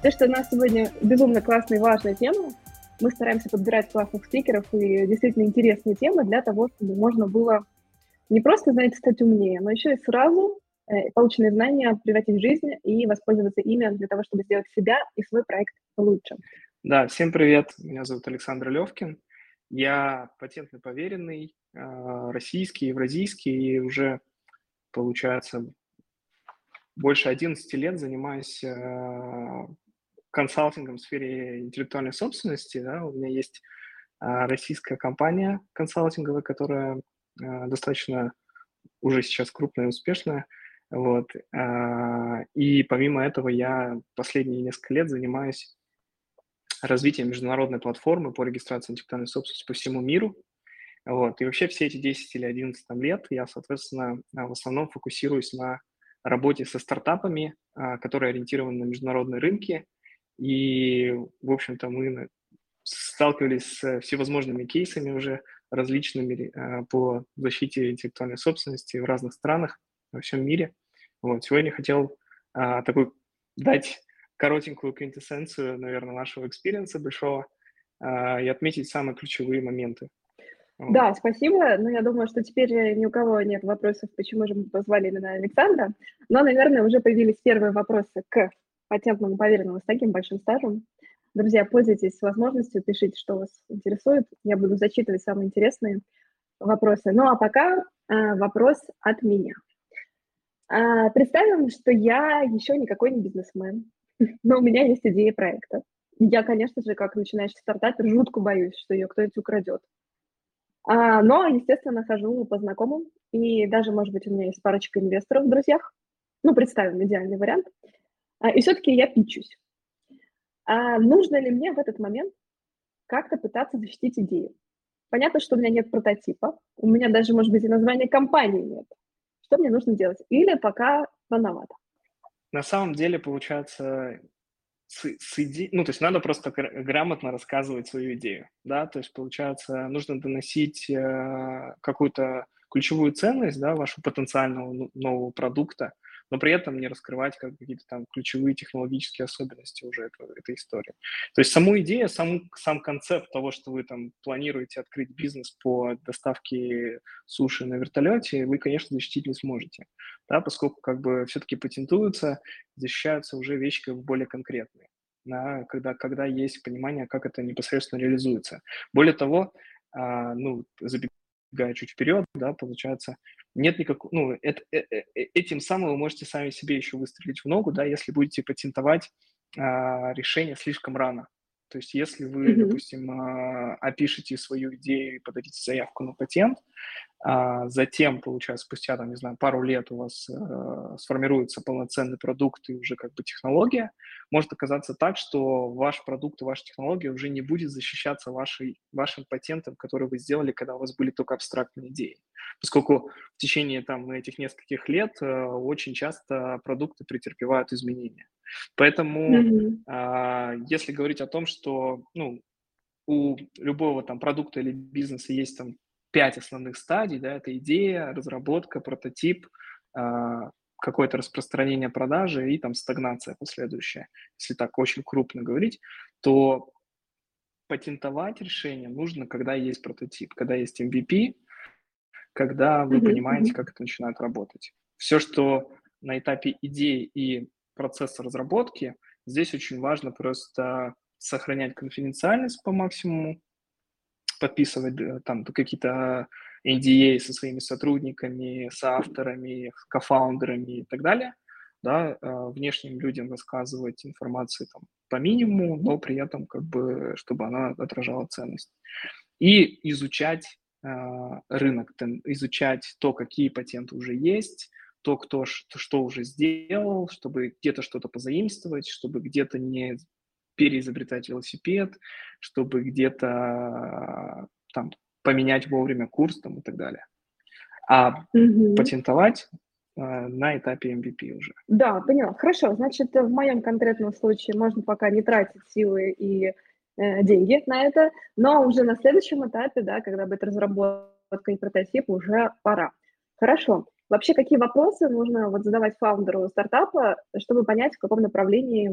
То, что у нас сегодня безумно классная и важная тема, мы стараемся подбирать классных спикеров и действительно интересные темы для того, чтобы можно было не просто, знаете, стать умнее, но еще и сразу э, полученные знания превратить в жизнь и воспользоваться ими для того, чтобы сделать себя и свой проект лучше. Да, всем привет. Меня зовут Александр Левкин. Я патентный поверенный, э, российский, евразийский, и уже, получается, больше 11 лет занимаюсь э, консалтингом в сфере интеллектуальной собственности. Да, у меня есть а, российская компания консалтинговая, которая а, достаточно уже сейчас крупная и успешная. Вот. А, и помимо этого я последние несколько лет занимаюсь развитием международной платформы по регистрации интеллектуальной собственности по всему миру. Вот. И вообще все эти 10 или 11 там, лет я, соответственно, в основном фокусируюсь на работе со стартапами, которые ориентированы на международные рынки, и, в общем-то, мы сталкивались с всевозможными кейсами уже различными э, по защите интеллектуальной собственности в разных странах во всем мире. Вот. Сегодня хотел а, такой дать коротенькую квинтэссенцию, наверное, нашего experience а большого а, и отметить самые ключевые моменты. Вот. Да, спасибо. Но я думаю, что теперь ни у кого нет вопросов, почему же мы позвали именно Александра. Но, наверное, уже появились первые вопросы к патентному поверенному с таким большим стажем. Друзья, пользуйтесь возможностью, пишите, что вас интересует. Я буду зачитывать самые интересные вопросы. Ну а пока э, вопрос от меня. Э, представим, что я еще никакой не бизнесмен, но у меня есть идея проекта. Я, конечно же, как начинающий стартапер, жутко боюсь, что ее кто-нибудь украдет. А, но, естественно, хожу по знакомым, и даже, может быть, у меня есть парочка инвесторов в друзьях. Ну, представим идеальный вариант – а, и все-таки я пичусь. А нужно ли мне в этот момент как-то пытаться защитить идею? Понятно, что у меня нет прототипа, у меня даже, может быть, и названия компании нет. Что мне нужно делать? Или пока рановато? На самом деле, получается, с, с иде... ну, то есть надо просто грамотно рассказывать свою идею, да, то есть, получается, нужно доносить э, какую-то ключевую ценность, да, вашего потенциального ну, нового продукта, но при этом не раскрывать как какие-то там ключевые технологические особенности уже этого, этой истории. То есть саму идею, сам, сам концепт того, что вы там планируете открыть бизнес по доставке суши на вертолете, вы, конечно, защитить не сможете, да, поскольку как бы все-таки патентуются, защищаются уже вещи как бы более конкретные, да, когда, когда есть понимание, как это непосредственно реализуется. Более того, а, ну, забегая чуть вперед, да, получается, нет никакого, ну, это, э, э, э, этим самым вы можете сами себе еще выстрелить в ногу, да, если будете патентовать а, решение слишком рано. То есть если вы, mm-hmm. допустим, а, опишете свою идею и подадите заявку на патент, а затем, получается, спустя, там, не знаю, пару лет у вас э, сформируется полноценный продукт и уже как бы технология, может оказаться так, что ваш продукт и ваша технология уже не будет защищаться вашей, вашим патентом, который вы сделали, когда у вас были только абстрактные идеи. Поскольку в течение там этих нескольких лет э, очень часто продукты претерпевают изменения. Поэтому, mm-hmm. э, если говорить о том, что, ну, у любого там продукта или бизнеса есть там пять основных стадий, да, это идея, разработка, прототип, а, какое-то распространение продажи и там стагнация последующая. Если так очень крупно говорить, то патентовать решение нужно, когда есть прототип, когда есть MVP, когда вы mm-hmm. понимаете, как это начинает работать. Все, что на этапе идеи и процесса разработки, здесь очень важно просто сохранять конфиденциальность по максимуму, подписывать э, там какие-то NDA со своими сотрудниками, с авторами, кофаундерами и так далее, да, э, внешним людям рассказывать информацию там по минимуму, но при этом как бы, чтобы она отражала ценность. И изучать рынок, изучать то, какие патенты уже есть, то, кто что уже сделал, чтобы где-то что-то позаимствовать, чтобы где-то не переизобретать велосипед, чтобы где-то там поменять вовремя курс там, и так далее. А mm патентовать э, на этапе MVP уже. Да, поняла. Хорошо, значит, в моем конкретном случае можно пока не тратить силы и э, деньги на это, но уже на следующем этапе, да, когда будет разработка и прототип, уже пора. Хорошо. Вообще, какие вопросы нужно вот задавать фаундеру стартапа, чтобы понять, в каком направлении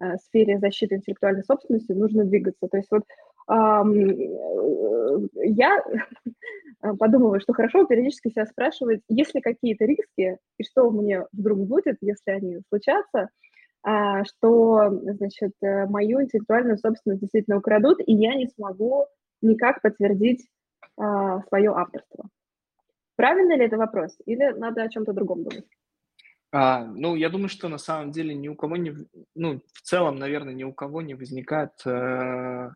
э, сфере защиты интеллектуальной собственности нужно двигаться? То есть вот э, я подумываю, что хорошо периодически себя спрашивать, есть ли какие-то риски, и что мне вдруг будет, если они случатся, а, что, значит, э, мою интеллектуальную собственность действительно украдут, и я не смогу никак подтвердить а, свое авторство. Правильно ли это вопрос? Или надо о чем-то другом думать? А, ну, я думаю, что на самом деле ни у кого не, ну, в целом, наверное, ни у кого не возникает, э,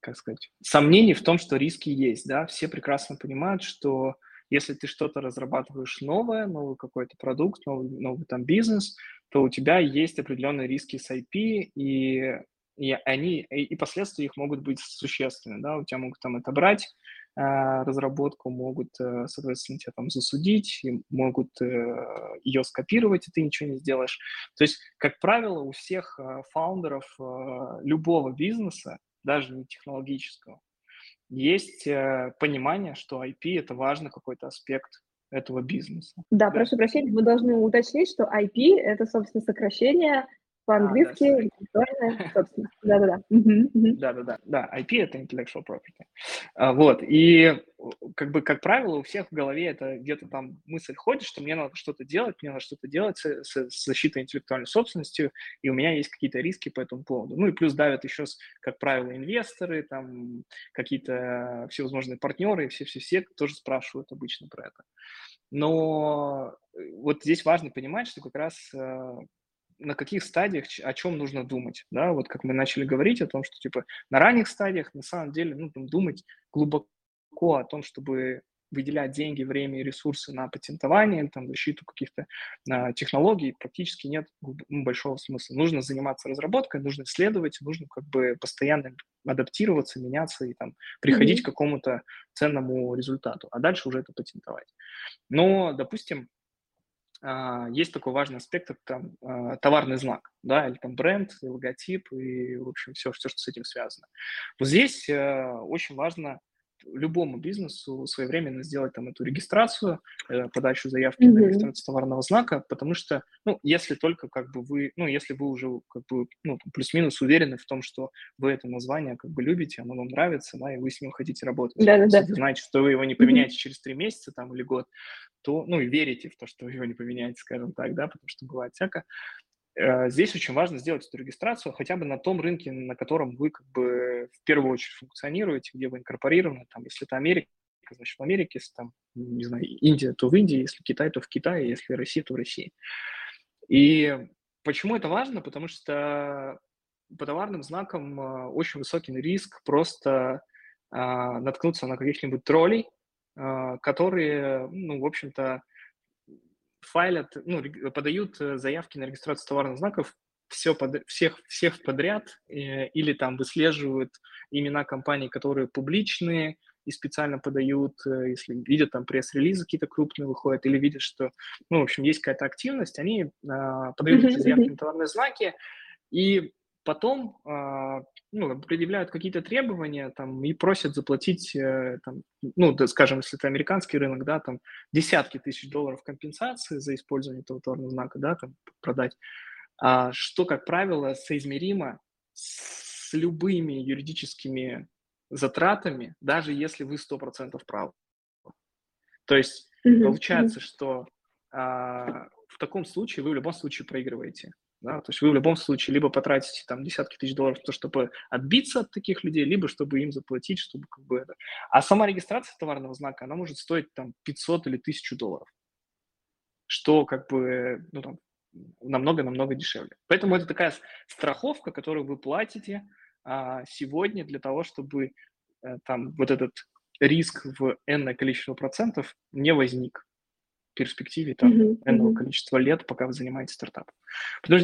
как сказать, сомнений в том, что риски есть, да. Все прекрасно понимают, что если ты что-то разрабатываешь новое, новый какой-то продукт, новый, новый там бизнес, то у тебя есть определенные риски с IP, и, и они, и последствия их могут быть существенны, да, у тебя могут там отобрать разработку, могут, э, соответственно, тебя там засудить, могут э, ее скопировать, и ты ничего не сделаешь. То есть, как правило, у всех фаундеров любого бизнеса, даже не технологического, есть понимание, что IP – это важный какой-то аспект этого бизнеса. Да, да, прошу прощения, мы должны уточнить, что IP – это, собственно, сокращение по-английски а, интеллектуальная собственность. Да-да-да. Да-да-да. Да, IP — это intellectual property. А, вот, и как бы, как правило, у всех в голове это где-то там мысль ходит, что мне надо что-то делать, мне надо что-то делать с, с, с защитой интеллектуальной собственностью, и у меня есть какие-то риски по этому поводу. Ну и плюс давят еще, как правило, инвесторы, там какие-то всевозможные партнеры, все-все-все тоже спрашивают обычно про это. Но э, вот здесь важно понимать, что как раз э, на каких стадиях о чем нужно думать, да, вот как мы начали говорить о том, что типа на ранних стадиях на самом деле нужно думать глубоко о том, чтобы выделять деньги, время и ресурсы на патентование, там, защиту каких-то э, технологий, практически нет ну, большого смысла. Нужно заниматься разработкой, нужно исследовать, нужно как бы постоянно адаптироваться, меняться и там приходить mm-hmm. к какому-то ценному результату, а дальше уже это патентовать. Но, допустим, а, есть такой важный аспект, это там а, товарный знак, да, или там бренд, и логотип, и, в общем, все, все, что с этим связано. Вот здесь э, очень важно любому бизнесу своевременно сделать там эту регистрацию, э, подачу заявки mm-hmm. на регистрацию товарного знака, потому что, ну, если только как бы вы, ну, если вы уже как бы, ну, плюс-минус уверены в том, что вы это название как бы любите, оно вам нравится, да, и вы с ним хотите работать. Да-да-да. Если вы знаете, что вы его не поменяете mm-hmm. через три месяца там или год, то, ну, и верите в то, что вы его не поменяете, скажем так, да, потому что бывает всякое, здесь очень важно сделать эту регистрацию хотя бы на том рынке, на котором вы как бы в первую очередь функционируете, где вы инкорпорированы. Там, если это Америка, значит в Америке, если там, не знаю, Индия, то в Индии, если Китай, то в Китае, если Россия, то в России. И почему это важно? Потому что по товарным знакам э, очень высокий риск просто э, наткнуться на каких-нибудь троллей, которые, ну, в общем-то, файлят, ну, подают э, заявки на регистрацию товарных знаков все под, всех, всех подряд э, или там выслеживают имена компаний, которые публичные и специально подают, э, если видят там пресс-релизы какие-то крупные выходят или видят, что, ну, в общем, есть какая-то активность, они э, подают эти заявки на товарные знаки, и потом э, ну, предъявляют какие-то требования там, и просят заплатить, э, там, ну, да, скажем, если это американский рынок, да, там десятки тысяч долларов компенсации за использование этого товарного знака, да, там продать, а, что, как правило, соизмеримо с любыми юридическими затратами, даже если вы 100% правы. То есть mm-hmm. получается, что а, в таком случае вы в любом случае проигрываете. Да? То есть вы в любом случае либо потратите там десятки тысяч долларов то, чтобы отбиться от таких людей, либо чтобы им заплатить, чтобы как бы это... А сама регистрация товарного знака, она может стоить там 500 или 1000 долларов, что как бы, ну там, намного-намного дешевле. Поэтому это такая страховка, которую вы платите а, сегодня для того, чтобы а, там вот этот риск в n количество процентов не возник перспективе там mm-hmm. n количества лет, пока вы занимаетесь стартапом.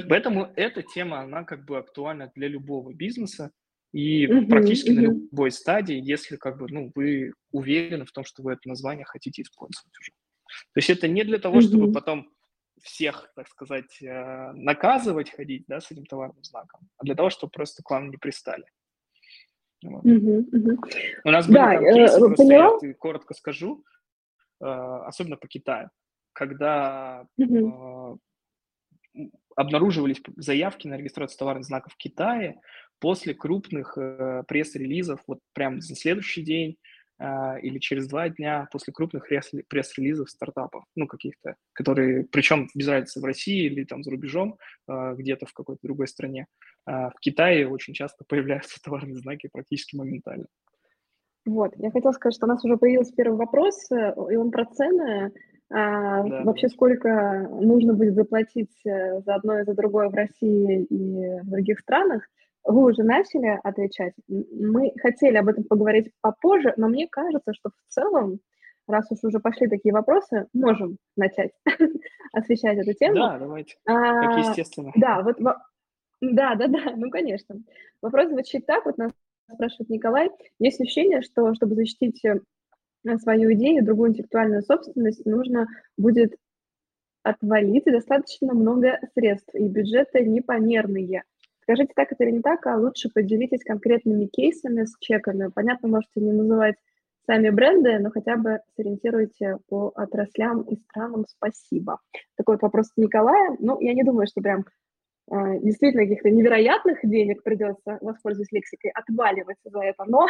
Поэтому эта тема, она как бы актуальна для любого бизнеса и mm-hmm. практически mm-hmm. на любой стадии, если как бы, ну, вы уверены в том, что вы это название хотите использовать уже. То есть это не для того, mm-hmm. чтобы потом всех, так сказать, э, наказывать ходить, да, с этим товарным знаком, а для того, чтобы просто к вам не пристали. Вот. Uh-huh, uh-huh. У нас были да, там кейсы, э, просто поняла? я коротко скажу, э, особенно по Китаю, когда э, обнаруживались заявки на регистрацию товарных знаков в Китае после крупных э, пресс-релизов, вот прям за следующий день а, или через два дня после крупных пресс-релизов стартапов, ну, каких-то, которые, причем без разницы в России или там за рубежом, а, где-то в какой-то другой стране. В Китае очень часто появляются товарные знаки практически моментально. Вот, я хотела сказать, что у нас уже появился первый вопрос, э, и он про цены. А, да. Вообще, сколько нужно будет заплатить э, за одно и за другое в России и в других странах? Вы уже начали отвечать. Мы хотели об этом поговорить попозже, но мне кажется, что в целом, раз уж уже пошли такие вопросы, можем начать освещать эту тему. Да, давайте. А, как естественно. Да, вот, да, да, да, ну, конечно. Вопрос звучит так, вот нас спрашивает Николай. Есть ощущение, что чтобы защитить э, свою идею, другую интеллектуальную собственность, нужно будет отвалить достаточно много средств, и бюджеты непомерные. Скажите, так это или не так, а лучше поделитесь конкретными кейсами с чеками. Понятно, можете не называть сами бренды, но хотя бы сориентируйте по отраслям и странам. Спасибо. Такой вот вопрос Николая. Ну, я не думаю, что прям действительно каких-то невероятных денег придется, воспользуясь лексикой, отваливать за это, но...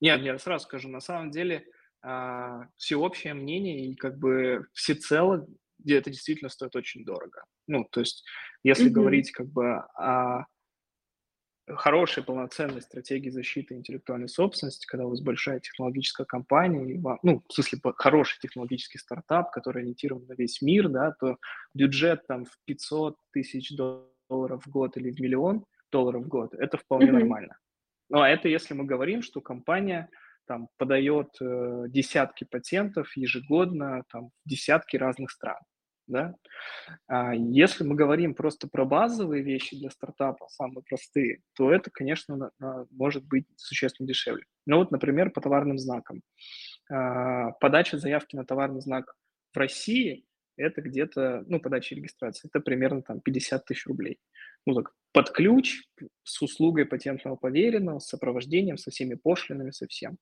Нет, я сразу скажу, на самом деле э, всеобщее мнение и как бы всецело где это действительно стоит очень дорого. Ну, то есть, если mm-hmm. говорить как бы о хорошей полноценной стратегии защиты интеллектуальной собственности, когда у вас большая технологическая компания, и вам, ну, в смысле, хороший технологический стартап, который ориентирован на весь мир, да, то бюджет там в 500 тысяч долларов в год или в миллион долларов в год, это вполне mm-hmm. нормально. Но это если мы говорим, что компания там подает э, десятки патентов ежегодно там, в десятки разных стран да. А если мы говорим просто про базовые вещи для стартапа, самые простые, то это, конечно, может быть существенно дешевле. Ну вот, например, по товарным знакам. А, подача заявки на товарный знак в России – это где-то, ну, подача регистрации, это примерно там 50 тысяч рублей. Ну, так, под ключ, с услугой патентного поверенного, с сопровождением, со всеми пошлинами, со всем.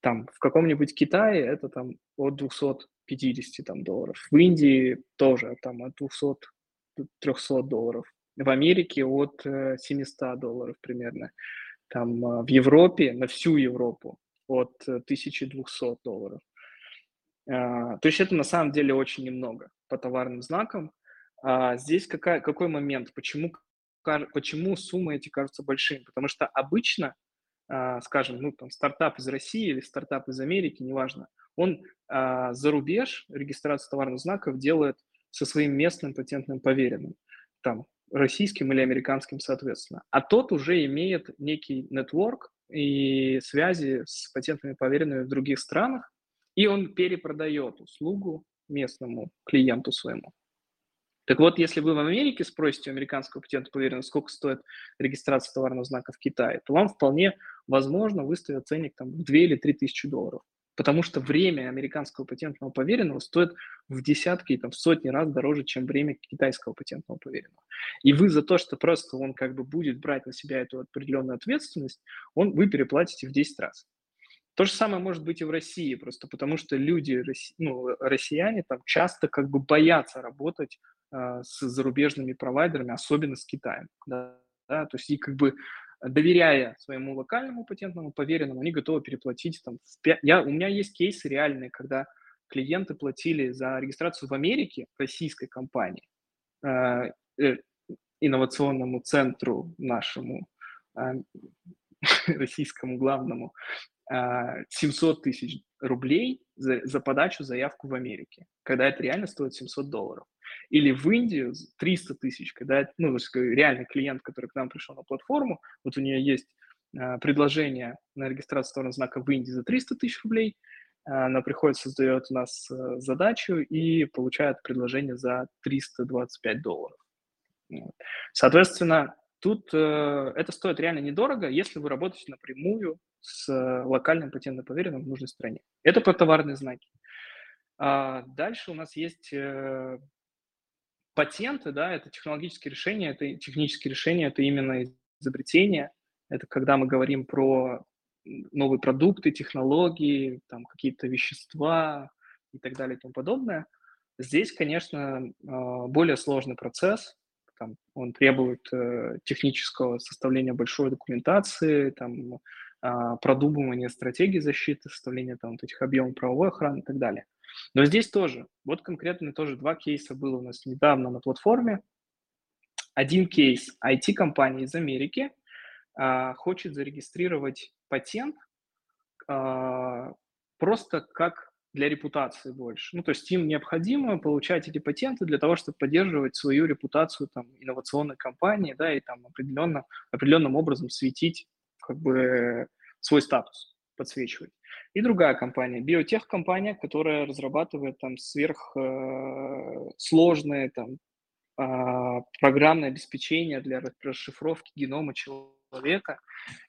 Там в каком-нибудь Китае это там от 250 там, долларов. В Индии тоже там от 200-300 долларов. В Америке от 700 э, долларов примерно. Там э, в Европе, на всю Европу от 1200 э, долларов. А, то есть это на самом деле очень немного по товарным знакам. А здесь какая, какой момент? Почему, почему суммы эти кажутся большими? Потому что обычно а, скажем, ну, там, стартап из России или стартап из Америки, неважно, он а, за рубеж регистрацию товарных знаков делает со своим местным патентным поверенным, там, российским или американским, соответственно. А тот уже имеет некий нетворк и связи с патентными поверенными в других странах, и он перепродает услугу местному клиенту своему. Так вот, если вы в Америке спросите у американского патента поверенного, сколько стоит регистрация товарного знака в Китае, то вам вполне возможно выставят ценник там, в 2 или 3 тысячи долларов. Потому что время американского патентного поверенного стоит в десятки, там, в сотни раз дороже, чем время китайского патентного поверенного. И вы за то, что просто он как бы будет брать на себя эту определенную ответственность, он, вы переплатите в 10 раз. То же самое может быть и в России, просто потому что люди, ну, россияне там часто как бы боятся работать э, с зарубежными провайдерами, особенно с Китаем. Да, да? То есть и как бы доверяя своему локальному патентному поверенному, они готовы переплатить там. В 5... Я, у меня есть кейсы реальные, когда клиенты платили за регистрацию в Америке российской компании, э, э, инновационному центру нашему, э, российскому главному, 700 тысяч рублей за, за подачу заявку в Америке, когда это реально стоит 700 долларов. Или в Индию 300 тысяч, когда ну, реальный клиент, который к нам пришел на платформу, вот у нее есть э, предложение на регистрацию товарного знака в Индии за 300 тысяч рублей, она приходит, создает у нас задачу и получает предложение за 325 долларов. Соответственно, тут это стоит реально недорого, если вы работаете напрямую с локальным патентно поверенным в нужной стране. Это про товарные знаки. А дальше у нас есть патенты, да, это технологические решения, это технические решения, это именно изобретение, это когда мы говорим про новые продукты, технологии, там какие-то вещества и так далее и тому подобное. Здесь, конечно, а, более сложный процесс, там, он требует э, технического составления большой документации, там, а, продумывания стратегии защиты, составления там, вот этих объемов правовой охраны и так далее. Но здесь тоже, вот конкретно тоже два кейса было у нас недавно на платформе. Один кейс IT-компания из Америки а, хочет зарегистрировать патент а, просто как для репутации больше. Ну, то есть им необходимо получать эти патенты для того, чтобы поддерживать свою репутацию там, инновационной компании, да, и там определенно, определенным образом светить как бы свой статус, подсвечивать. И другая компания, биотех-компания, которая разрабатывает там сверхсложные э, там э, программное обеспечение для расшифровки генома человека,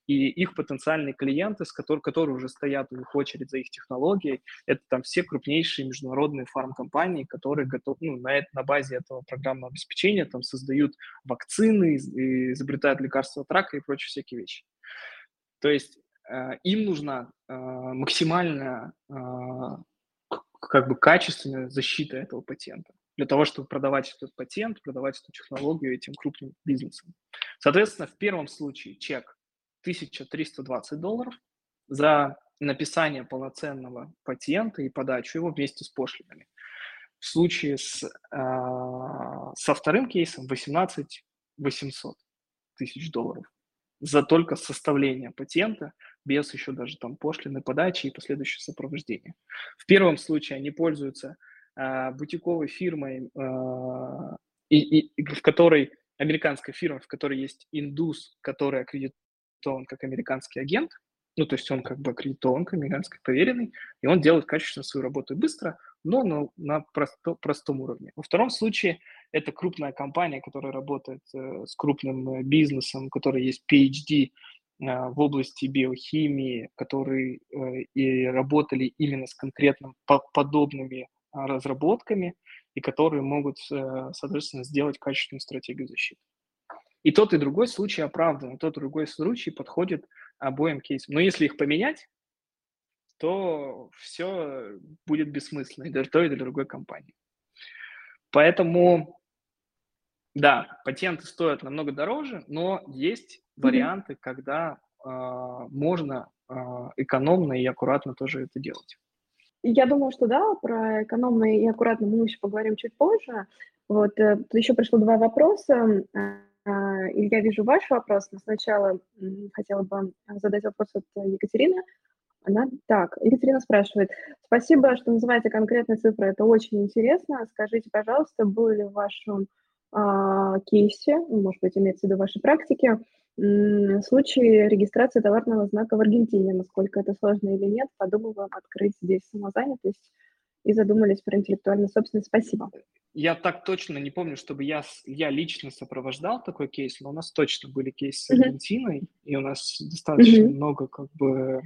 и их потенциальные клиенты, с которых, которые уже стоят у них очередь за их технологией, это там все крупнейшие международные фармкомпании, которые готовы, ну, на, это, на базе этого программного обеспечения там создают вакцины, изобретают лекарства от рака и прочие всякие вещи. То есть Э, им нужна э, максимальная э, как бы качественная защита этого патента для того, чтобы продавать этот патент, продавать эту технологию этим крупным бизнесам. Соответственно, в первом случае чек 1320 долларов за написание полноценного патента и подачу его вместе с пошлинами. В случае с, э, со вторым кейсом 18 800 тысяч долларов за только составление патента, без еще даже там пошлины подачи и последующего сопровождения. В первом случае они пользуются э, бутиковой фирмой, э, и, и, в которой американская фирма, в которой есть индус, который аккредитован как американский агент, ну, то есть он как бы аккредитован, американский поверенный, и он делает качественно свою работу быстро, но на, на просто, простом уровне. Во втором случае это крупная компания, которая работает э, с крупным э, бизнесом, у которой есть PhD э, в области биохимии, которые э, и работали именно с конкретным по подобными а, разработками, и которые могут, э, соответственно, сделать качественную стратегию защиты. И тот и другой случай оправдан, и тот и другой случай подходит обоим кейсам. Но если их поменять, то все будет бессмысленно и для той, и для другой компании. Поэтому, да, патенты стоят намного дороже, но есть варианты, когда э, можно э, экономно и аккуратно тоже это делать. Я думаю, что да, про экономно и аккуратно мы еще поговорим чуть позже. Вот, э, тут еще пришло два вопроса. А, я вижу ваш вопрос, но сначала хотела бы задать вопрос от Екатерины. Она так, Екатерина спрашивает, спасибо, что называете конкретные цифры, это очень интересно. Скажите, пожалуйста, был ли в вашем а, кейсе, ну, может быть, имеется в виду в вашей практике, случай регистрации товарного знака в Аргентине, насколько это сложно или нет, подумываем открыть здесь самозанятость и задумались про интеллектуальную собственность. Спасибо. Я так точно не помню, чтобы я, я лично сопровождал такой кейс, но у нас точно были кейсы с Аргентиной, uh-huh. и у нас достаточно uh-huh. много как бы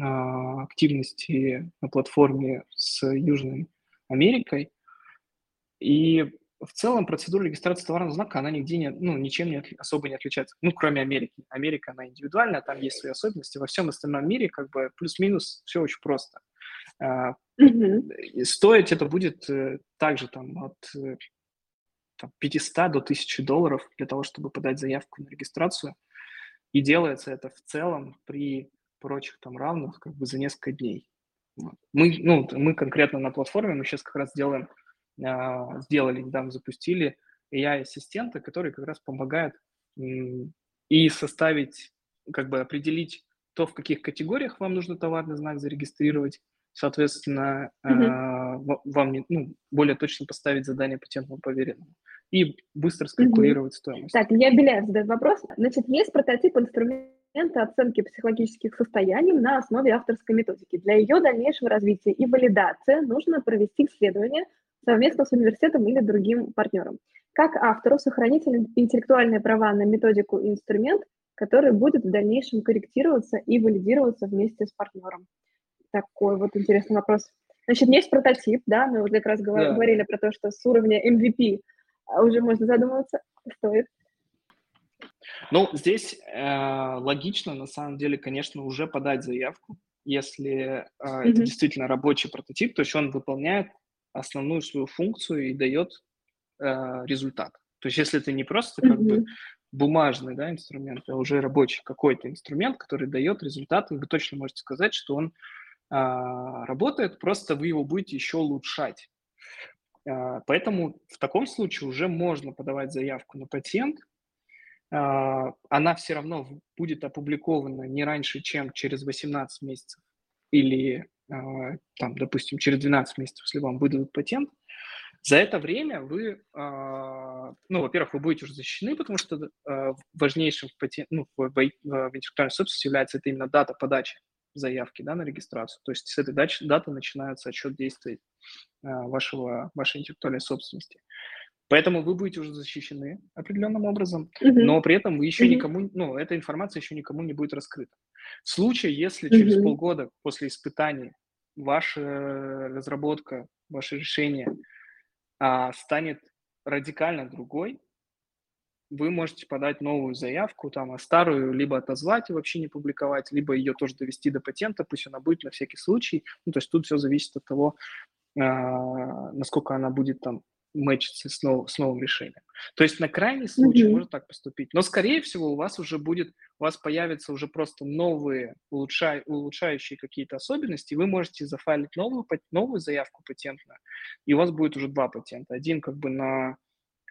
а, активности на платформе с Южной Америкой. И в целом процедура регистрации товарного знака, она нигде не, ну, ничем не, особо не отличается, ну, кроме Америки. Америка, она индивидуальная, там есть свои особенности. Во всем остальном мире как бы плюс-минус все очень просто. Mm-hmm. Стоить это будет э, также там от э, там, 500 до 1000 долларов для того, чтобы подать заявку на регистрацию. И делается это в целом при прочих там равных как бы за несколько дней. Мы, ну, мы конкретно на платформе, мы сейчас как раз делаем, сделали, недавно запустили AI-ассистента, который как раз помогает и составить, как бы определить то, в каких категориях вам нужно товарный знак зарегистрировать, соответственно, mm-hmm. вам ну, более точно поставить задание патентному поверенному и быстро скалькулировать mm-hmm. стоимость. Так, я Беляев задает вопрос. Значит, есть прототип инструмента оценки психологических состояний на основе авторской методики. Для ее дальнейшего развития и валидации нужно провести исследование совместно с университетом или другим партнером. Как автору сохранить интеллектуальные права на методику и инструмент, который будет в дальнейшем корректироваться и валидироваться вместе с партнером? Такой вот интересный вопрос. Значит, есть прототип, да, мы вот как раз да. говорили про то, что с уровня MVP а уже можно задумываться, стоит. Ну, здесь э, логично, на самом деле, конечно, уже подать заявку, если э, mm-hmm. это действительно рабочий прототип, то есть он выполняет основную свою функцию и дает э, результат. То есть если это не просто как mm-hmm. бы бумажный да, инструмент, а уже рабочий какой-то инструмент, который дает результат, вы точно можете сказать, что он э, работает, просто вы его будете еще улучшать. Э, поэтому в таком случае уже можно подавать заявку на патент. Э, она все равно будет опубликована не раньше, чем через 18 месяцев или там, допустим, через 12 месяцев, если вам выдадут патент, за это время вы, а, ну, во-первых, вы будете уже защищены, потому что а, важнейшим в, патент, ну, в, в интеллектуальной собственности является это именно дата подачи заявки да, на регистрацию. То есть с этой даты, даты начинается отчет действий вашего, вашей интеллектуальной собственности. Поэтому вы будете уже защищены определенным образом, mm-hmm. но при этом вы еще mm-hmm. никому, ну, эта информация еще никому не будет раскрыта. В случае, если mm-hmm. через полгода после испытаний ваша разработка, ваше решение а, станет радикально другой, вы можете подать новую заявку, там, а старую либо отозвать и вообще не публиковать, либо ее тоже довести до патента, пусть она будет на всякий случай. Ну, то есть тут все зависит от того, а, насколько она будет там мэчится с, нов, с новым решением. То есть на крайний случай mm-hmm. можно так поступить. Но, скорее всего, у вас уже будет, у вас появятся уже просто новые улучшай, улучшающие какие-то особенности, и вы можете зафайлить новую, новую заявку патентную, и у вас будет уже два патента. Один как бы на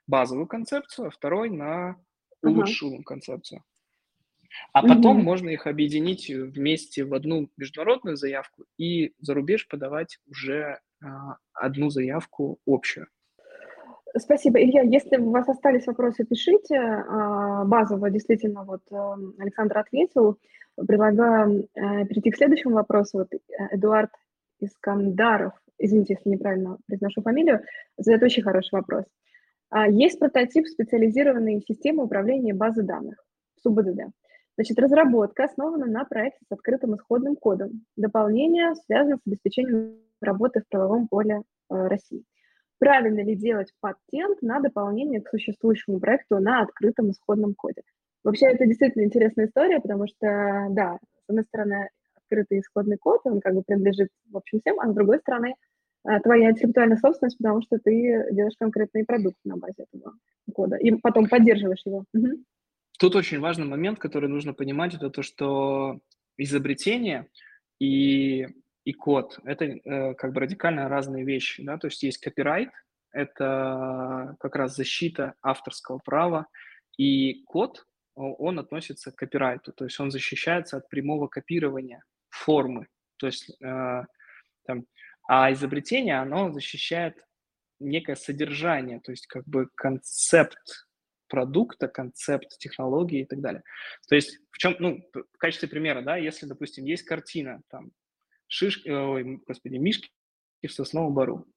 базовую концепцию, а второй на улучшенную uh-huh. концепцию. А потом mm-hmm. можно их объединить вместе в одну международную заявку и за рубеж подавать уже а, одну заявку общую. Спасибо, Илья. Если у вас остались вопросы, пишите. А, базово действительно вот эм, Александр ответил. Предлагаю э, перейти к следующему вопросу. Вот э, Эдуард Искандаров, извините, если неправильно произношу фамилию, задает очень хороший вопрос. А, есть прототип специализированной системы управления базы данных, СУБДД. Значит, разработка основана на проекте с открытым исходным кодом. Дополнение связано с обеспечением работы в правовом поле э, России правильно ли делать патент на дополнение к существующему проекту на открытом исходном коде. Вообще, это действительно интересная история, потому что, да, с одной стороны, открытый исходный код, он как бы принадлежит, в общем, всем, а с другой стороны, э, твоя интеллектуальная собственность, потому что ты делаешь конкретный продукт на базе этого кода и потом поддерживаешь его. Тут очень важный момент, который нужно понимать, это то, что изобретение и и код – это э, как бы радикально разные вещи. Да? То есть есть копирайт, это как раз защита авторского права, и код, он относится к копирайту, то есть он защищается от прямого копирования формы. То есть, э, там, а изобретение, оно защищает некое содержание, то есть как бы концепт продукта, концепт технологии и так далее. То есть в чем, ну, в качестве примера, да, если, допустим, есть картина, там, шишки, ой, господи, мишки в сосновом бару.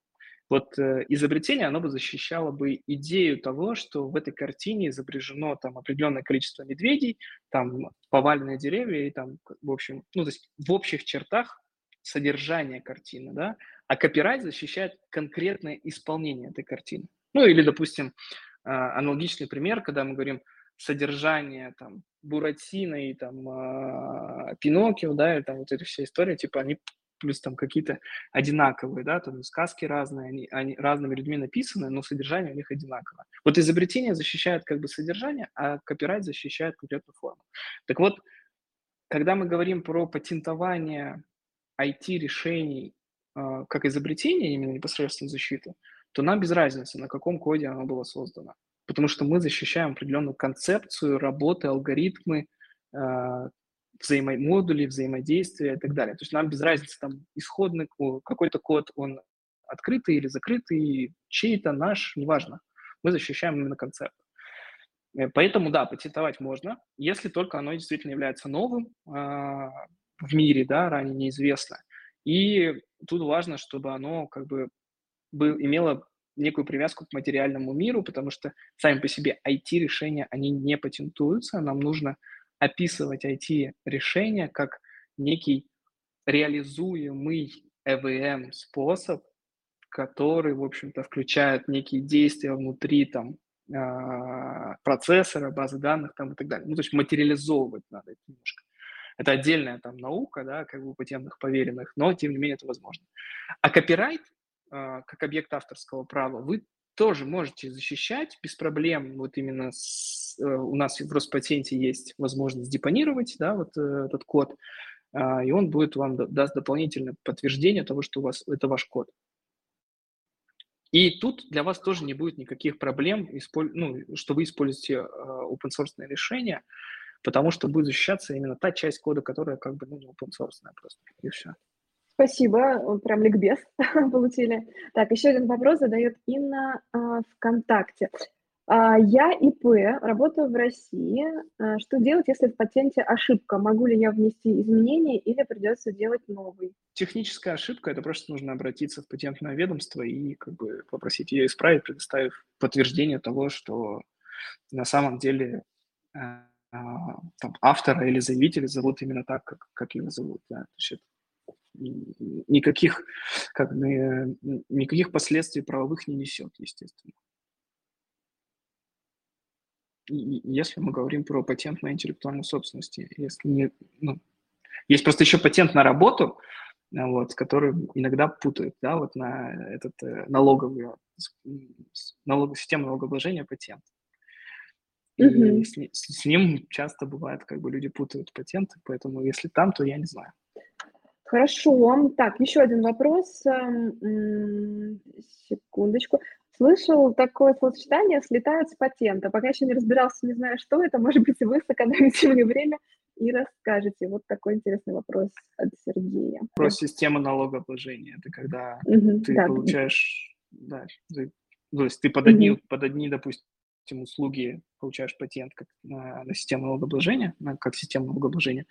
Вот э, изобретение, оно бы защищало бы идею того, что в этой картине изображено там определенное количество медведей, там поваленные деревья и там, в общем, ну, то есть в общих чертах содержание картины, да, а копирайт защищает конкретное исполнение этой картины. Ну, или, допустим, э, аналогичный пример, когда мы говорим содержание там Буратино и там э, Пиноккио, да, и там вот эта вся история, типа они плюс там какие-то одинаковые, да, там сказки разные, они, они разными людьми написаны, но содержание у них одинаковое. Вот изобретение защищает как бы содержание, а копирайт защищает конкретную форму. Так вот, когда мы говорим про патентование IT-решений э, как изобретение, именно непосредственно защиты, то нам без разницы, на каком коде оно было создано потому что мы защищаем определенную концепцию работы, алгоритмы, э, взаимомодули, взаимодействия и так далее. То есть нам без разницы, там, исходный какой-то код, он открытый или закрытый, чей-то, наш, неважно. Мы защищаем именно концепт. Э, поэтому, да, патентовать можно, если только оно действительно является новым э, в мире, да, ранее неизвестно. И тут важно, чтобы оно как бы был, имело некую привязку к материальному миру, потому что сами по себе IT-решения, они не патентуются, нам нужно описывать IT-решения как некий реализуемый EVM способ, который, в общем-то, включает некие действия внутри там а, процессора, базы данных там и так далее. Ну, то есть материализовывать надо это немножко. Это отдельная там наука, да, как бы у патентных поверенных, но тем не менее это возможно. А копирайт, как объект авторского права, вы тоже можете защищать без проблем. Вот именно с, э, у нас в Роспатенте есть возможность депонировать, да, вот э, этот код, а, и он будет вам даст дополнительное подтверждение того, что у вас это ваш код. И тут для вас тоже не будет никаких проблем, ну, что вы используете uh, open source решения, потому что будет защищаться именно та часть кода, которая как бы ну, не open source просто, и все. Спасибо, прям ликбез получили. Так, еще один вопрос задает Инна э, ВКонтакте. А, я ИП, работаю в России. А, что делать, если в патенте ошибка? Могу ли я внести изменения или придется делать новый? Техническая ошибка – это просто нужно обратиться в патентное ведомство и как бы попросить ее исправить, предоставив подтверждение того, что на самом деле э, там, автора или заявителя зовут именно так, как, как его зовут. Да. То есть никаких, как бы, никаких последствий правовых не несет, естественно если мы говорим про патент на интеллектуальную собственность, если не, ну, есть просто еще патент на работу, вот, который иногда путают, да, вот на этот э, налоговый, налог, систему налогообложения патент. И mm-hmm. с, с ним часто бывает, как бы люди путают патенты, поэтому если там, то я не знаю. Хорошо. Так, еще один вопрос. Секундочку. Слышал такое словосочетание «слетают с патента». Пока еще не разбирался, не знаю, что это. Может быть, вы сэкономите мне время и расскажете. Вот такой интересный вопрос от Сергея. Про систему налогообложения. Это когда угу, ты да. получаешь... Да, ты, то есть ты под одни, угу. под одни, допустим, услуги получаешь патент как на, на систему налогообложения, на, как систему налогообложения,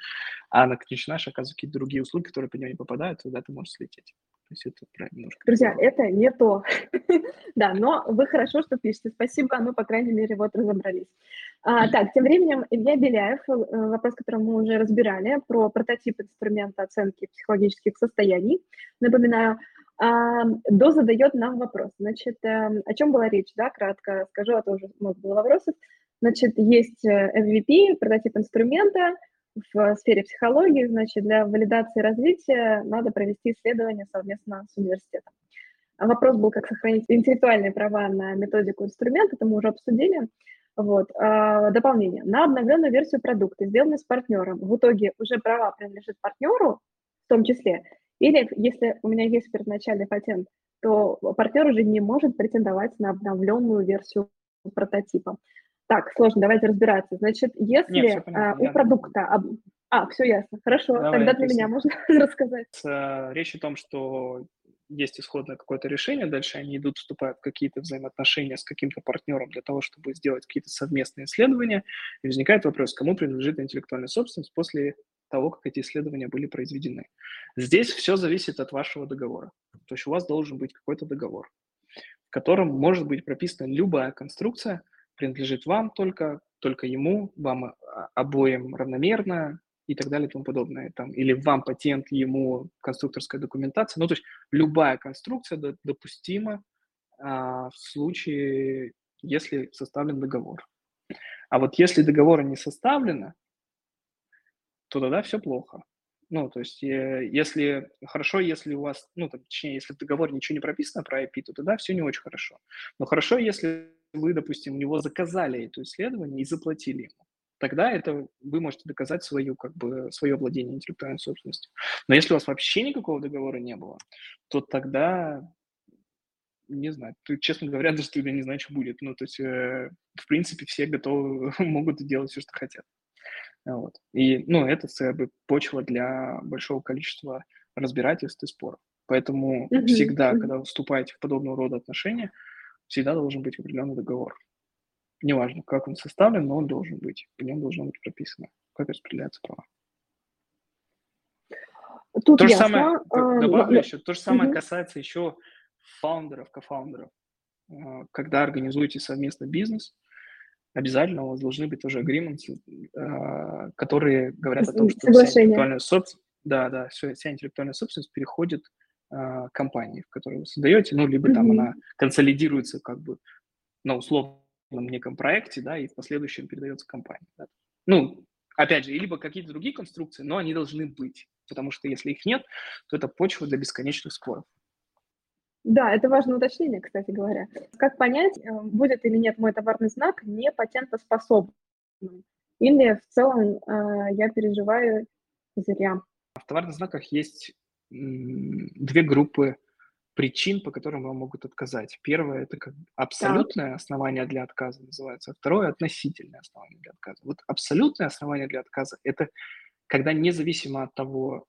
а на начинаешь оказывать какие-то другие услуги, которые по нему не попадают, тогда ты можешь слететь. То есть это про немножко... Друзья, это не то. да, но вы хорошо, что пишете. Спасибо, мы, по крайней мере, вот разобрались. А, так, тем временем Илья Беляев, э, вопрос, который мы уже разбирали, про прототип инструмента оценки психологических состояний. Напоминаю, До задает нам вопрос. Значит, э, о чем была речь, да, кратко скажу, а то уже много было вопросов. Значит, есть э, MVP, прототип инструмента, в сфере психологии, значит, для валидации развития надо провести исследование совместно с университетом. А вопрос был, как сохранить интеллектуальные права на методику инструмента, это мы уже обсудили. Вот. А, дополнение. На обновленную версию продукта, сделанную с партнером, в итоге уже права принадлежат партнеру, в том числе, или если у меня есть первоначальный патент, то партнер уже не может претендовать на обновленную версию прототипа. Так, сложно, давайте разбираться. Значит, если Нет, а, у продукта... Об... А, все ясно, хорошо, Давай, тогда для меня можно рассказать. Речь о том, что есть исходное какое-то решение, дальше они идут, вступают в какие-то взаимоотношения с каким-то партнером для того, чтобы сделать какие-то совместные исследования, и возникает вопрос, кому принадлежит интеллектуальная собственность после того, как эти исследования были произведены. Здесь все зависит от вашего договора. То есть у вас должен быть какой-то договор, в котором может быть прописана любая конструкция, принадлежит вам только, только ему, вам а, обоим равномерно и так далее и тому подобное. Там, или вам патент, ему конструкторская документация. Ну, то есть любая конструкция допустима а, в случае, если составлен договор. А вот если договора не составлено, то тогда все плохо. Ну, то есть, э, если хорошо, если у вас, ну, там, точнее, если в договоре ничего не прописано про IP, то тогда все не очень хорошо. Но хорошо, если вы, допустим, у него заказали это исследование и заплатили ему, тогда это вы можете доказать свою, как бы, свое владение интеллектуальной собственностью. Но если у вас вообще никакого договора не было, то тогда, не знаю, ты, честно говоря, даже тогда не знаю, что будет. Ну, то есть, э, в принципе, все готовы, могут делать все, что хотят. Вот. И, ну, это почва для большого количества разбирательств и споров. Поэтому mm-hmm. всегда, mm-hmm. когда вы вступаете в подобного рода отношения, всегда должен быть определенный договор. Неважно, как он составлен, но он должен быть. В нем должно быть прописано, как распределяются права. Тут то же ясно. самое, а, добавлю еще, то же самое угу. касается еще фаундеров, кофаундеров. А, когда организуете совместно бизнес, обязательно у вас должны быть тоже agreements, а, которые говорят о том, что вся интеллектуальная собственность, да, да, вся, вся интеллектуальная собственность переходит э, компании, в которой вы создаете, ну, либо mm-hmm. там она консолидируется как бы на условном неком проекте, да, и в последующем передается компании. Да. Ну, опять же, либо какие-то другие конструкции, но они должны быть, потому что если их нет, то это почва для бесконечных споров. Да, это важное уточнение, кстати говоря. Как понять, э, будет или нет мой товарный знак не патентоспособным? Или в целом э, я переживаю зря? В товарных знаках есть две группы причин, по которым вам могут отказать. Первое – это как абсолютное так. основание для отказа называется, а второе – относительное основание для отказа. Вот абсолютное основание для отказа – это когда независимо от того,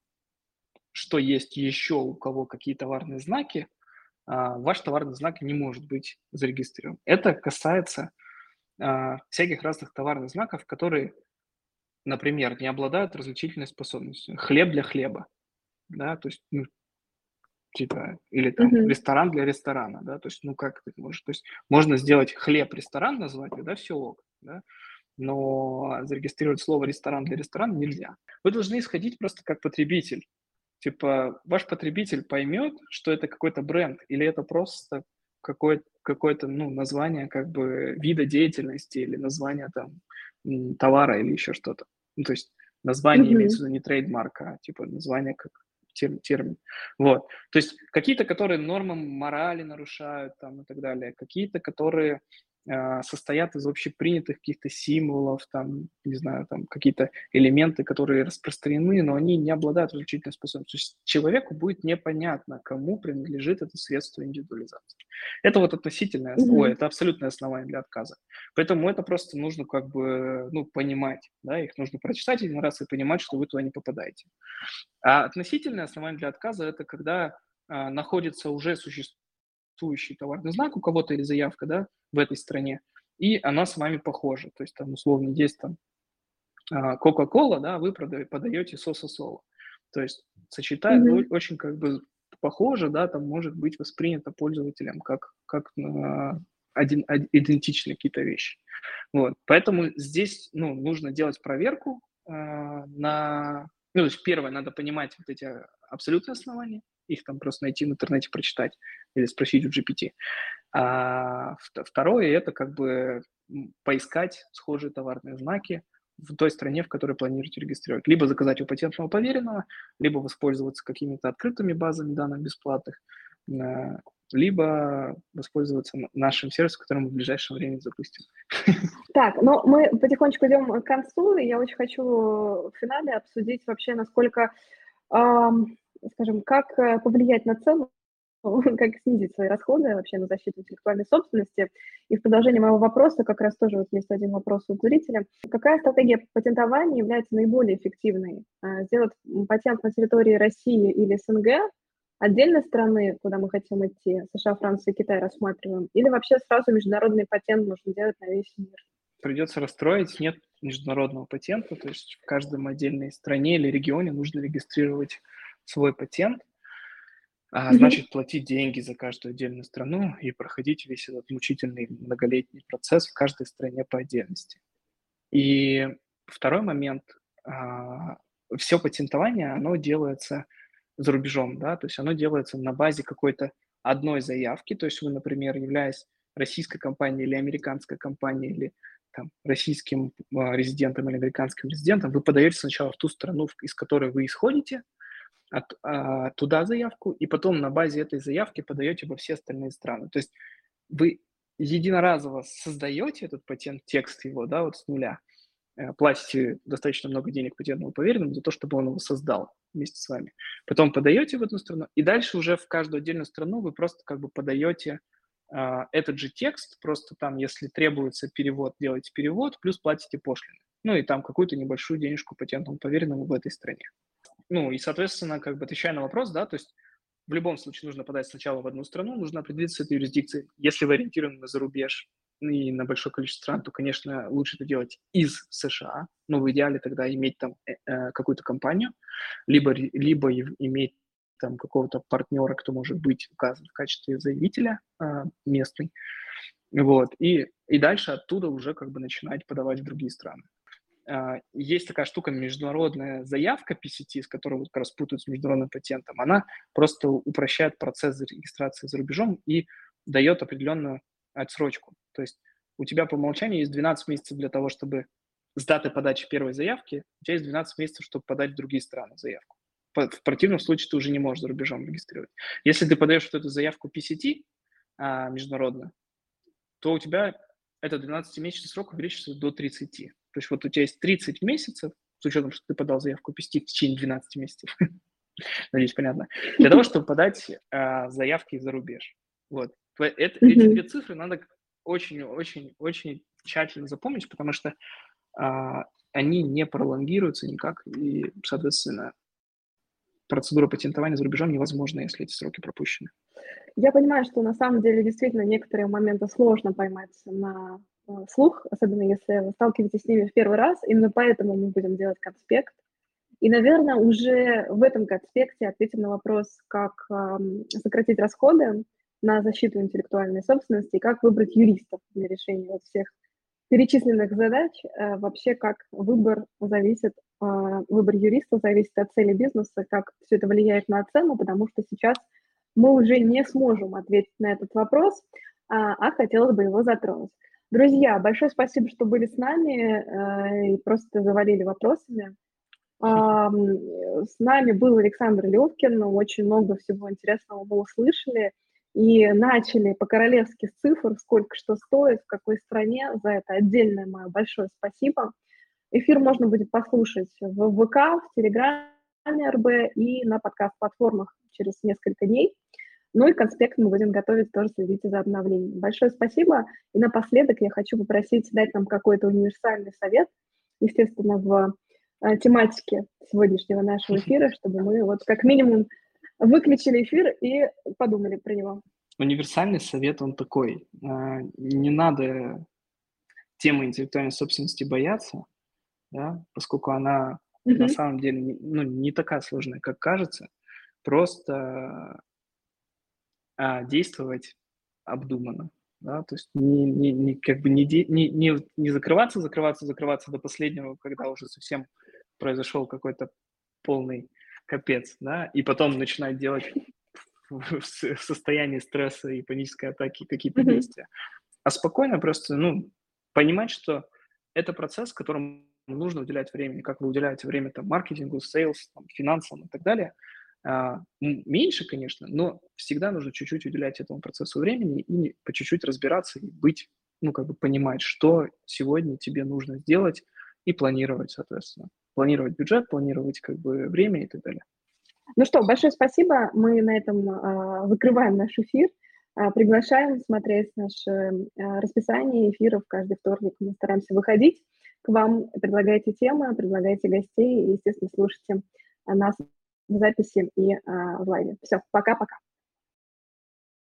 что есть еще у кого какие товарные знаки, ваш товарный знак не может быть зарегистрирован. Это касается а, всяких разных товарных знаков, которые, например, не обладают различительной способностью. Хлеб для хлеба, да, то есть ну, типа, или там mm-hmm. ресторан для ресторана, да, то есть, ну, как ты можешь, то есть, можно сделать хлеб-ресторан назвать, да, все ок, да, но зарегистрировать слово ресторан для ресторана нельзя. Вы должны исходить просто как потребитель. Типа, ваш потребитель поймет, что это какой-то бренд, или это просто какое-то, какое-то ну, название как бы вида деятельности или название там товара или еще что-то. Ну, то есть название mm-hmm. имеется в виду не трейдмарк, а типа название как термин. Вот. То есть какие-то, которые нормы морали нарушают там, и так далее, какие-то, которые состоят из общепринятых каких-то символов, там, не знаю, там какие-то элементы, которые распространены, но они не обладают различительной способностью. То есть человеку будет непонятно, кому принадлежит это средство индивидуализации. Это вот относительное, mm-hmm. ой, это абсолютное основание для отказа. Поэтому это просто нужно как бы, ну, понимать, да, их нужно прочитать один раз и понимать, что вы туда не попадаете. А относительное основание для отказа – это когда а, находится уже существующий товарный знак у кого-то или заявка, да, в этой стране, и она с вами похожа. То есть там условно есть там а, Coca-Cola, да, вы подаете соса-соло. То есть сочетает mm-hmm. очень как бы похоже, да, там может быть воспринято пользователем как, как на один, один, идентичные какие-то вещи. Вот. Поэтому здесь ну, нужно делать проверку э, на... Ну, то есть первое, надо понимать вот эти абсолютные основания, их там просто найти в интернете, прочитать или спросить у GPT. А второе – это как бы поискать схожие товарные знаки, в той стране, в которой планируете регистрировать. Либо заказать у патентного поверенного, либо воспользоваться какими-то открытыми базами данных бесплатных, либо воспользоваться нашим сервисом, который мы в ближайшее время запустим. Так, ну мы потихонечку идем к концу, и я очень хочу в финале обсудить вообще, насколько, скажем, как э, повлиять на цену как снизить свои расходы вообще на защиту интеллектуальной собственности. И в продолжении моего вопроса как раз тоже вот есть один вопрос у зрителя. Какая стратегия патентования является наиболее эффективной? А, сделать патент на территории России или СНГ, отдельной страны, куда мы хотим идти, США, Франция, Китай рассматриваем, или вообще сразу международный патент нужно делать на весь мир? Придется расстроить, нет международного патента, то есть в каждом отдельной стране или регионе нужно регистрировать свой патент – а, значит, платить деньги за каждую отдельную страну и проходить весь этот мучительный многолетний процесс в каждой стране по отдельности. И второй момент, а, все патентование, оно делается за рубежом, да, то есть оно делается на базе какой-то одной заявки, то есть вы, например, являясь российской компанией или американской компанией или там, российским а, резидентом или американским резидентом, вы подаете сначала в ту страну, из которой вы исходите, от, а, туда заявку, и потом на базе этой заявки подаете во все остальные страны. То есть вы единоразово создаете этот патент, текст его, да, вот с нуля, э, платите достаточно много денег патентному поверенному за то, чтобы он его создал вместе с вами. Потом подаете в одну страну, и дальше уже в каждую отдельную страну вы просто как бы подаете а, этот же текст, просто там, если требуется перевод, делаете перевод, плюс платите пошлины. ну и там какую-то небольшую денежку патентному поверенному в этой стране. Ну и, соответственно, как бы отвечая на вопрос, да, то есть в любом случае нужно подать сначала в одну страну, нужно определиться с этой юрисдикцией. Если вы ориентированы на зарубеж и на большое количество стран, то, конечно, лучше это делать из США, но в идеале тогда иметь там э, э какую-то компанию, либо, либо иметь там какого-то партнера, кто может быть указан в качестве заявителя э, местный, вот, и, и дальше оттуда уже как бы начинать подавать в другие страны. А, есть такая штука, международная заявка PCT, с которой вот как раз путают с международным патентом, она просто упрощает процесс регистрации за рубежом и дает определенную отсрочку. То есть у тебя по умолчанию есть 12 месяцев для того, чтобы с даты подачи первой заявки, у тебя есть 12 месяцев, чтобы подать в другие страны заявку. В противном случае ты уже не можешь за рубежом регистрировать. Если ты подаешь вот эту заявку PCT а, международную, то у тебя это 12-месячный срок увеличится до 30. То есть вот у тебя есть 30 месяцев, с учетом, что ты подал заявку PST в течение 12 месяцев, надеюсь, понятно, для того, чтобы подать а, заявки за рубеж. Вот. Это, mm-hmm. Эти две цифры надо очень-очень-очень тщательно запомнить, потому что а, они не пролонгируются никак, и, соответственно, процедура патентования за рубежом невозможна, если эти сроки пропущены. Я понимаю, что на самом деле действительно некоторые моменты сложно поймать на Э, слух, особенно если вы сталкиваетесь с ними в первый раз. Именно поэтому мы будем делать конспект. И, наверное, уже в этом конспекте ответим на вопрос, как эм, сократить расходы на защиту интеллектуальной собственности и как выбрать юристов для решения вот всех перечисленных задач. Э, вообще, как выбор зависит, э, выбор юриста зависит от цели бизнеса, как все это влияет на цену, потому что сейчас мы уже не сможем ответить на этот вопрос, а, а хотелось бы его затронуть. Друзья, большое спасибо, что были с нами э, и просто завалили вопросами. С нами был Александр Левкин, очень много всего интересного мы услышали и начали по-королевски с цифр, сколько что стоит, в какой стране. За это отдельное мое большое спасибо. Эфир можно будет послушать в ВК, в Телеграме РБ и на подкаст-платформах через несколько дней. Ну и конспект мы будем готовить, тоже следите за обновлением. Большое спасибо. И напоследок я хочу попросить дать нам какой-то универсальный совет, естественно, в э, тематике сегодняшнего нашего эфира, чтобы мы вот как минимум выключили эфир и подумали про него. Универсальный совет, он такой. Э, не надо темы интеллектуальной собственности бояться, да, поскольку она mm-hmm. на самом деле ну, не такая сложная, как кажется. Просто а действовать обдуманно. Да, то есть не, не, не, как бы не, не, не, не закрываться, закрываться, закрываться до последнего, когда уже совсем произошел какой-то полный капец, да, и потом начинать делать в состоянии стресса и панической атаки какие-то mm-hmm. действия, а спокойно просто, ну, понимать, что это процесс, которому нужно уделять времени, как вы уделяете время там маркетингу, sales, там, финансам и так далее – меньше, конечно, но всегда нужно чуть-чуть уделять этому процессу времени и по чуть-чуть разбираться и быть, ну, как бы понимать, что сегодня тебе нужно сделать и планировать, соответственно. Планировать бюджет, планировать как бы время и так далее. Ну что, большое спасибо. Мы на этом э, закрываем наш эфир. Э, приглашаем смотреть наше э, расписание эфиров каждый вторник. Мы стараемся выходить к вам, предлагайте темы, предлагайте гостей и, естественно, слушайте нас в записи и а, в лайве. Все, пока-пока.